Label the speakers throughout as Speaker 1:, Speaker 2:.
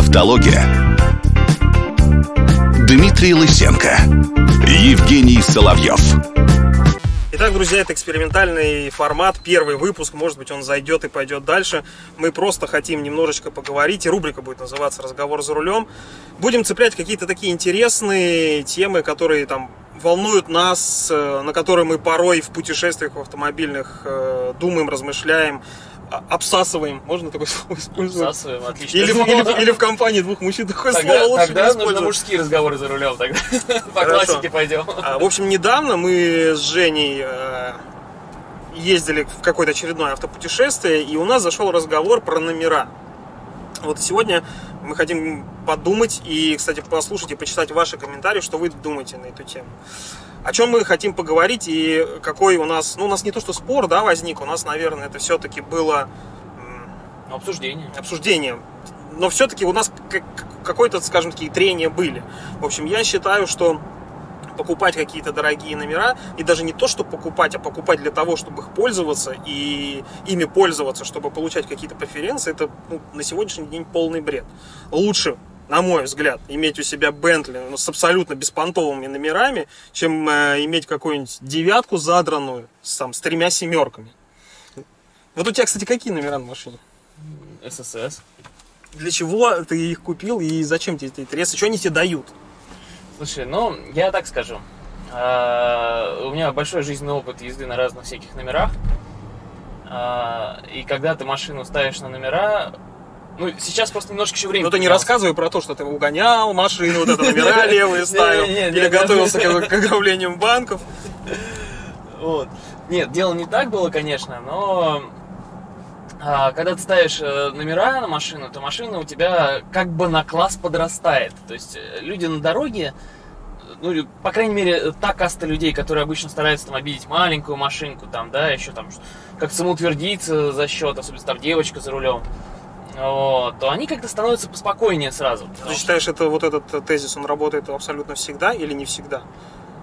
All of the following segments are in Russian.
Speaker 1: Автология. Дмитрий Лысенко. Евгений Соловьев.
Speaker 2: Итак, друзья, это экспериментальный формат, первый выпуск, может быть, он зайдет и пойдет дальше. Мы просто хотим немножечко поговорить, и рубрика будет называться «Разговор за рулем». Будем цеплять какие-то такие интересные темы, которые там волнуют нас, э, на которые мы порой в путешествиях в автомобильных э, думаем, размышляем, обсасываем. Можно такое слово использовать?
Speaker 3: Обсасываем, отлично.
Speaker 2: Или, или- или в компании двух мужчин такое
Speaker 3: Тогда,
Speaker 2: слово лучше
Speaker 3: тогда
Speaker 2: не
Speaker 3: нужно
Speaker 2: использовать.
Speaker 3: мужские разговоры за рулем тогда. По
Speaker 2: Хорошо.
Speaker 3: классике пойдем.
Speaker 2: А, В общем, недавно мы с Женей э, ездили в какое-то очередное автопутешествие, и у нас зашел разговор про номера. Вот сегодня мы хотим подумать и, кстати, послушать и почитать ваши комментарии, что вы думаете на эту тему. О чем мы хотим поговорить и какой у нас, ну, у нас не то что спор, да, возник, у нас, наверное, это все-таки было
Speaker 3: Обсуждение.
Speaker 2: обсуждение. Но все-таки у нас как- какое-то, скажем, такие трения были. В общем, я считаю, что покупать какие-то дорогие номера, и даже не то, что покупать, а покупать для того, чтобы их пользоваться и ими пользоваться, чтобы получать какие-то преференции, это ну, на сегодняшний день полный бред. Лучше, на мой взгляд, иметь у себя Бентли ну, с абсолютно беспонтовыми номерами, чем э, иметь какую-нибудь девятку задранную с, там, с тремя семерками. Вот у тебя, кстати, какие номера на машине?
Speaker 3: ССС.
Speaker 2: Для чего ты их купил и зачем тебе эти интересы? Что они тебе дают?
Speaker 3: Слушай, ну, я так скажу. А, У меня большой жизненный опыт езды на разных всяких номерах. А, И когда ты машину ставишь на номера, ну, сейчас просто немножко еще время
Speaker 2: Ну ты не рассказывай про то, что ты угонял машину, вот это номера левые ставил, или готовился к ограблениям банков.
Speaker 3: Вот. Нет, дело не так было, конечно, но когда ты ставишь э, номера на машину, то машина у тебя как бы на класс подрастает. То есть э, люди на дороге, э, ну, по крайней мере, та каста людей, которые обычно стараются там обидеть маленькую машинку, там, да, еще там как самоутвердиться за счет, особенно там девочка за рулем, вот, то они как-то становятся поспокойнее сразу.
Speaker 2: Ты считаешь, это вот этот тезис, он работает абсолютно всегда или не всегда?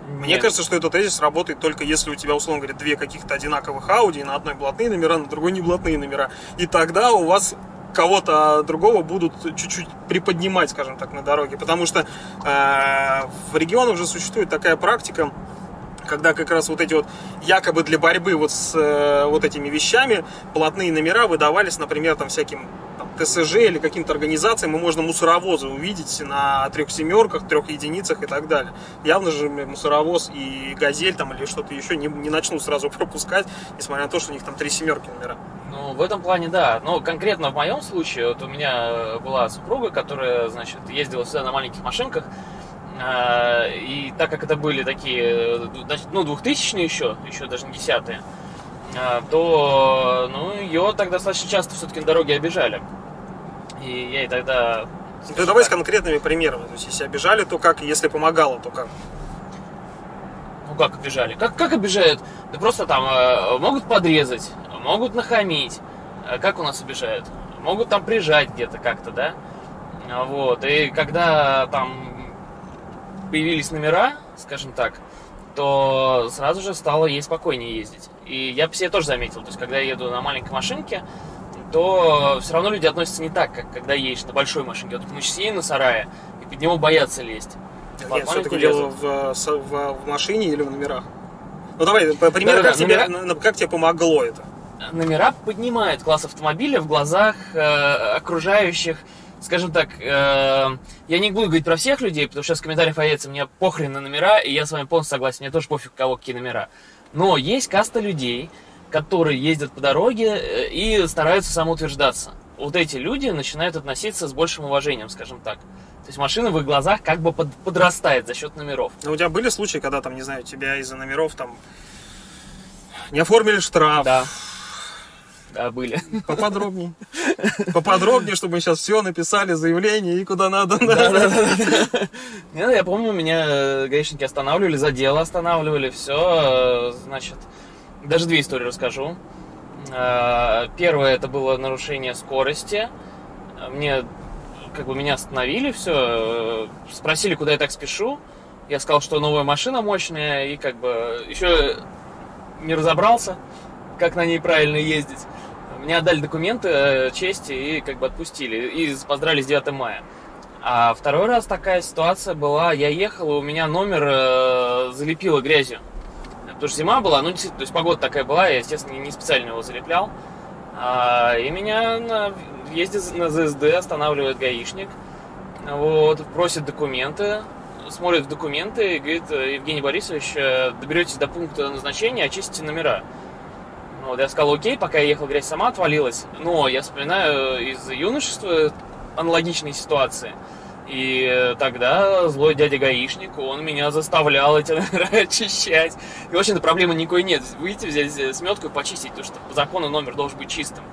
Speaker 2: Мне
Speaker 3: Нет.
Speaker 2: кажется, что этот тезис работает только если у тебя, условно говоря, две каких-то одинаковых Audi, на одной блатные номера, на другой не блатные номера. И тогда у вас кого-то другого будут чуть-чуть приподнимать, скажем так, на дороге. Потому что э, в регионах уже существует такая практика, когда как раз вот эти вот якобы для борьбы вот с э, вот этими вещами блатные номера выдавались, например, там всяким ТСЖ или каким-то организациям, и можно мусоровозы увидеть на трех семерках, трех единицах и так далее. Явно же мусоровоз и газель там или что-то еще не, не начнут сразу пропускать, несмотря на то, что у них там три семерки номера.
Speaker 3: Ну, в этом плане, да. Но конкретно в моем случае, вот у меня была супруга, которая, значит, ездила сюда на маленьких машинках. А, И так как это были такие, ну, двухтысячные еще, еще даже не десятые, а, то, ну, ее так достаточно часто все-таки на дороге обижали. И я ей тогда...
Speaker 2: Ну, давай с конкретными примерами. То есть, если обижали, то как? Если помогало, то как?
Speaker 3: Ну как обижали? Как, как обижают? Да просто там э, могут подрезать, могут нахамить. Э, Как у нас обижают? Могут там прижать где-то как-то, да? А, Вот. И когда там появились номера, скажем так, то сразу же стало ей спокойнее ездить. И я по себе тоже заметил, то есть когда я еду на маленькой машинке, то все равно люди относятся не так, как когда едешь на большой машинке. Вот мы сейчас едем на сарае, и под него боятся лезть.
Speaker 2: Нет,
Speaker 3: Маленькую
Speaker 2: все-таки дело в, э, в- в машине или в номерах? Ну давай, пример,
Speaker 3: Да-да-да,
Speaker 2: как, тебе,
Speaker 3: номера-
Speaker 2: как тебе помогло это?
Speaker 3: номера поднимают класс автомобиля в глазах э, окружающих, скажем так, э, я не буду говорить про всех людей, потому что сейчас в комментариях появится, мне похрен на номера, и я с вами полностью согласен, мне тоже пофиг, у кого какие номера. Но есть каста людей, которые ездят по дороге э, и стараются самоутверждаться. Вот эти люди начинают относиться с большим уважением, скажем так. То есть машина в их глазах как бы под- подрастает за счет номеров.
Speaker 2: Ну, у тебя были случаи, когда там, не знаю, тебя из-за номеров там не оформили штраф?
Speaker 3: Да. Да, были.
Speaker 2: Поподробнее. Поподробнее, чтобы мы сейчас все написали, заявление и куда надо.
Speaker 3: Не, я помню, меня э, гаишники останавливали, за дело останавливали, все, значит, даже две истории расскажу. Э, Первое, это было нарушение скорости. Мне, как бы, меня остановили, все, спросили, куда я так спешу. Я сказал, что новая машина мощная, и как бы еще не разобрался, как на ней правильно ездить. Мне отдали документы, э, честь и как бы отпустили. И поздравили с 9 мая. А второй раз такая ситуация была, я ехал, и у меня номер э, залепило грязью. Потому что зима была, ну, то есть погода такая была, я, естественно, не специально его залеплял. А, и меня на въезде на ЗСД останавливает гаишник, вот, просит документы, смотрит в документы и говорит, Евгений Борисович, э, доберетесь до пункта назначения, очистите номера. Вот, я сказал, окей, пока я ехал, грязь сама отвалилась. Но я вспоминаю из юношества аналогичные ситуации. И тогда злой дядя гаишник, он меня заставлял эти номера очищать. И, в общем-то, проблемы никакой нет. Выйти, взять сметку и почистить, потому что по закону номер должен быть чистым.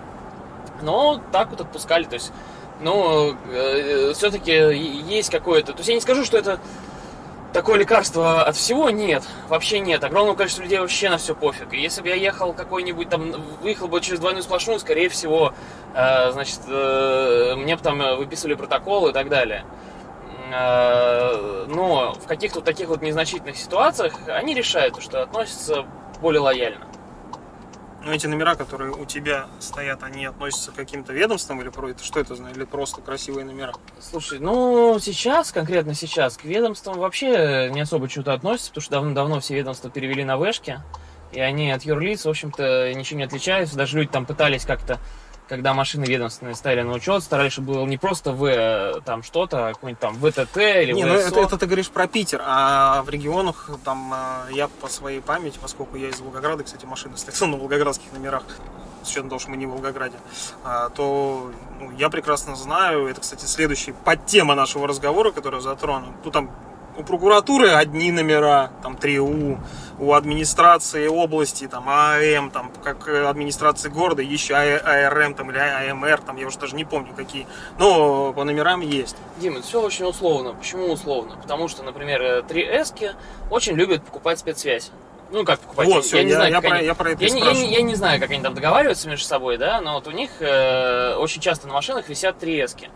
Speaker 3: Но так вот отпускали, то есть, ну, э, все-таки есть какое-то... То есть я не скажу, что это такое лекарство от всего нет, вообще нет. Огромное количество людей вообще на все пофиг. И если бы я ехал какой-нибудь там, выехал бы через двойную сплошную, скорее всего, э, значит, э, мне бы там выписывали протокол и так далее. Э, но в каких-то таких вот незначительных ситуациях они решают, что относятся более лояльно.
Speaker 2: Но эти номера, которые у тебя стоят, они относятся к каким-то ведомствам или это что это или просто красивые номера?
Speaker 3: Слушай, ну сейчас, конкретно сейчас, к ведомствам вообще не особо что-то относятся, потому что давно-давно все ведомства перевели на вешки, и они от юрлиц, в общем-то, ничем не отличаются. Даже люди там пытались как-то когда машины ведомственные ставили на учет, старались, чтобы было не просто В там что-то, а какой-нибудь там ВТТ или
Speaker 2: Не, ну это, это ты говоришь про Питер, а в регионах там а, я по своей памяти, поскольку я из Волгограда, кстати, машины стоят на волгоградских номерах, с учетом того, что мы не в Волгограде, а, то ну, я прекрасно знаю, это, кстати, следующий подтема нашего разговора, который затрону. Ну, там у прокуратуры одни номера, там 3У, у администрации области, там АМ, там как администрации города, еще АРМ там или АМР, там я уже даже не помню какие, но по номерам есть.
Speaker 3: Дима, все очень условно. Почему условно? Потому что, например, 3С очень любят покупать спецсвязь. Ну, как покупать?
Speaker 2: Вот, все, я, не я, знаю, я, про, они... я про это
Speaker 3: я, я, я, я не знаю, как они там договариваются между собой, да, но вот у них э, очень часто на машинах висят 3С.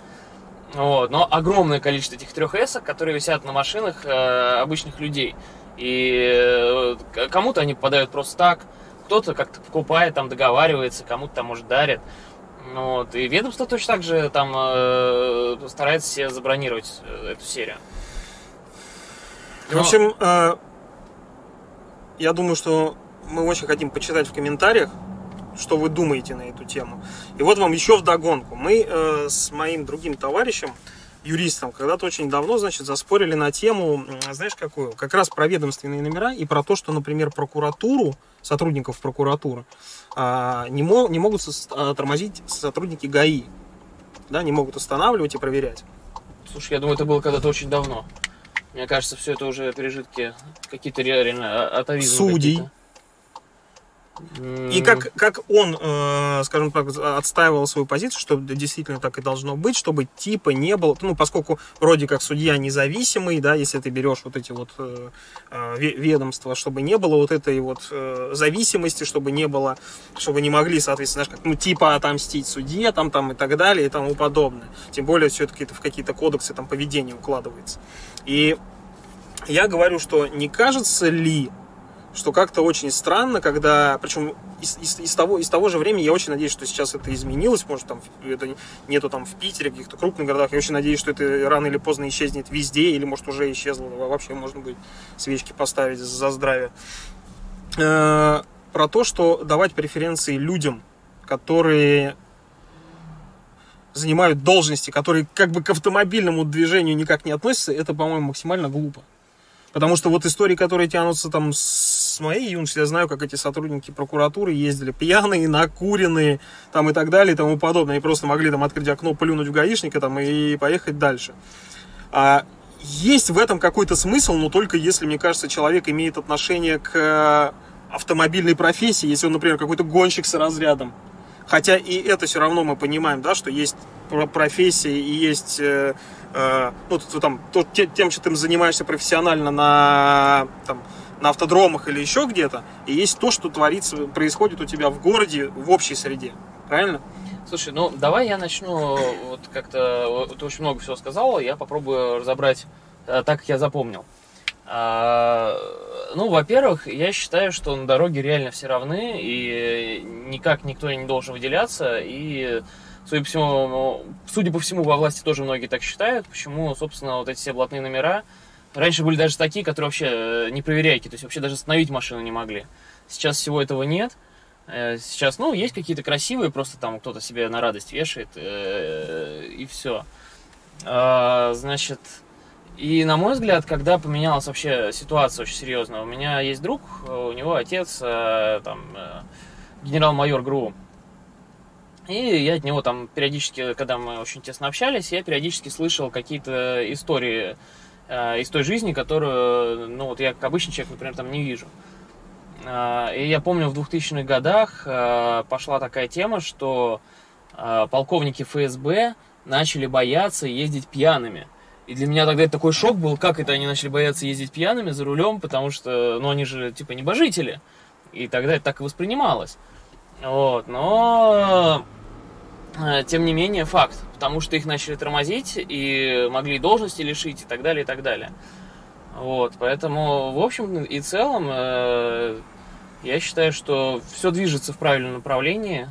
Speaker 3: Вот, но огромное количество этих трех S, которые висят на машинах э, обычных людей. И э, кому-то они попадают просто так, кто-то как-то покупает, там договаривается, кому-то там, может, дарят. Вот. И ведомство точно так же там э, старается себе забронировать э, эту серию.
Speaker 2: Но... В общем, э, я думаю, что мы очень хотим почитать в комментариях, что вы думаете на эту тему. И вот вам еще в догонку. Мы э, с моим другим товарищем, юристом, когда-то очень давно, значит, заспорили на тему, знаешь, какую? Как раз про ведомственные номера и про то, что, например, прокуратуру, сотрудников прокуратуры, э, не, мо- не могут со- тормозить сотрудники ГАИ. Да, не могут останавливать и проверять.
Speaker 3: Слушай, я думаю, это было когда-то очень давно. Мне кажется, все это уже пережитки какие-то реально а, атовизмы.
Speaker 2: Судей.
Speaker 3: Какие-то.
Speaker 2: И как, как он, э, скажем так, отстаивал свою позицию, что действительно так и должно быть, чтобы типа не было, ну, поскольку вроде как судья независимый, да, если ты берешь вот эти вот э, э ведомства, чтобы не было вот этой вот э, зависимости, чтобы не было, чтобы не могли, соответственно, знаешь, как, ну, типа отомстить судье, там, там и так далее и тому подобное. Тем более все-таки это в какие-то кодексы там поведения укладывается. И я говорю, что не кажется ли что как-то очень странно, когда, причем из, из, из, того, из того же времени, я очень надеюсь, что сейчас это изменилось, может, там это нету там в Питере, в каких-то крупных городах, я очень надеюсь, что это рано или поздно исчезнет везде, или, может, уже исчезло, вообще можно будет свечки поставить за здравие. Э, про то, что давать преференции людям, которые занимают должности, которые как бы к автомобильному движению никак не относятся, это, по-моему, максимально глупо. Потому что вот истории, которые тянутся там с моей юности, я знаю, как эти сотрудники прокуратуры ездили пьяные, накуренные там и так далее и тому подобное. Они просто могли там открыть окно, плюнуть в гаишника там и поехать дальше. А есть в этом какой-то смысл, но только если, мне кажется, человек имеет отношение к автомобильной профессии, если он, например, какой-то гонщик с разрядом. Хотя и это все равно мы понимаем, да, что есть профессии и есть э, Э, ну, там, то, тем, что ты занимаешься профессионально на, там, на автодромах или еще где-то, и есть то, что творится, происходит у тебя в городе, в общей среде. Правильно?
Speaker 3: Слушай, ну давай я начну вот как-то, ты очень много всего сказал, я попробую разобрать э, так, как я запомнил. А, ну, во-первых, я считаю, что на дороге реально все равны, и никак никто не должен выделяться, и судя по всему, судя по всему, во власти тоже многие так считают, почему, собственно, вот эти все блатные номера, раньше были даже такие, которые вообще э, не проверяйки, то есть вообще даже остановить машину не могли. Сейчас всего этого нет. Э, сейчас, ну, есть какие-то красивые, просто там кто-то себе на радость вешает, э, и все. А, значит, и на мой взгляд, когда поменялась вообще ситуация очень серьезно, у меня есть друг, у него отец там генерал-майор ГРУ, и я от него там периодически, когда мы очень тесно общались, я периодически слышал какие-то истории э, из той жизни, которую, ну вот я как обычный человек, например, там не вижу. Э, и я помню, в 2000-х годах э, пошла такая тема, что полковники ФСБ начали бояться ездить пьяными. И для меня тогда это такой шок был, как это они начали бояться ездить пьяными за рулем, потому что, ну, они же, типа, небожители. И тогда это так и воспринималось. Вот, но тем не менее, факт. Потому что их начали тормозить и могли должности лишить и так далее, и так далее. Вот, поэтому, в общем и целом, э, я считаю, что все движется в правильном направлении.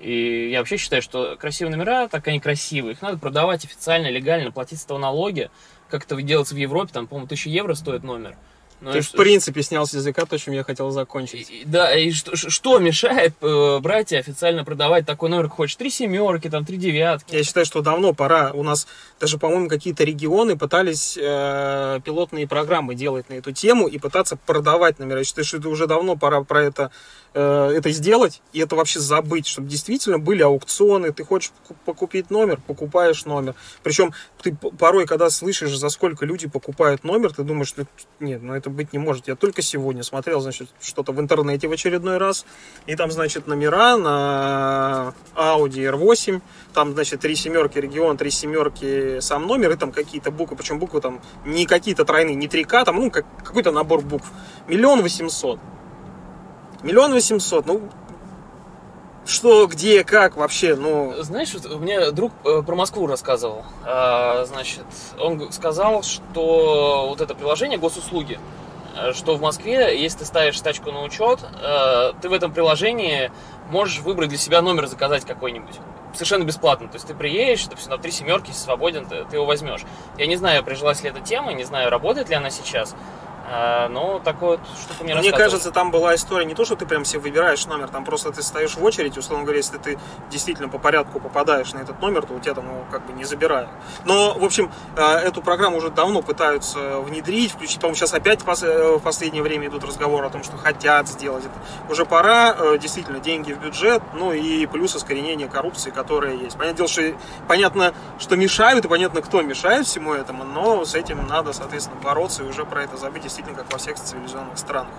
Speaker 3: И я вообще считаю, что красивые номера, так они красивые, их надо продавать официально, легально, платить с этого налоги. Как это делается в Европе, там, по-моему, 1000 евро стоит номер.
Speaker 2: Ну, Ты, в принципе, снял с языка то, чем я хотел закончить.
Speaker 3: И, да, и что, что мешает э, брать и официально продавать такой номер, как хочешь? Три семерки, там, три девятки.
Speaker 2: Я считаю, что давно пора. У нас даже, по-моему, какие-то регионы пытались э, пилотные программы делать на эту тему и пытаться продавать номера. Я считаю, что это уже давно пора про это Э, это сделать и это вообще забыть, чтобы действительно были аукционы, ты хочешь покупить номер, покупаешь номер. Причем ты порой, когда слышишь, за сколько люди покупают номер, ты думаешь, что нет, ну это быть не может. Я только сегодня смотрел, значит, что-то в интернете в очередной раз, и там, значит, номера на Audi R8, там, значит, три семерки регион, три семерки сам номер, и там какие-то буквы, причем буквы там не какие-то тройные, не 3К, там, ну, как, какой-то набор букв. Миллион восемьсот. Миллион восемьсот, ну, что, где, как вообще, ну...
Speaker 3: Знаешь, вот мне друг э, про Москву рассказывал. А, значит, он сказал, что вот это приложение госуслуги, э, что в Москве, если ты ставишь тачку на учет, э, ты в этом приложении можешь выбрать для себя номер заказать какой-нибудь. Совершенно бесплатно. То есть ты приедешь, допустим, на три семерки, свободен, ты, ты его возьмешь. Я не знаю, прижилась ли эта тема, не знаю, работает ли она сейчас. А, ну, такой вот штука мне
Speaker 2: Мне кажется, там была история не то, что ты прям себе выбираешь номер, там просто ты стоишь в очередь, условно говоря, если ты действительно по порядку попадаешь на этот номер, то у тебя там его как бы не забирают. Но, в общем, а, эту программу уже давно пытаются внедрить, включить, по-моему, сейчас опять э, в последнее время идут разговоры о том, что хотят сделать это. Уже пора, э, действительно, деньги в бюджет, ну и плюс искоренение коррупции, которая есть. Понятное дело, что понятно, что мешают, и понятно, кто мешает всему этому, но с этим надо, соответственно, бороться и уже про это забыть действительно как во всех цивилизованных странах.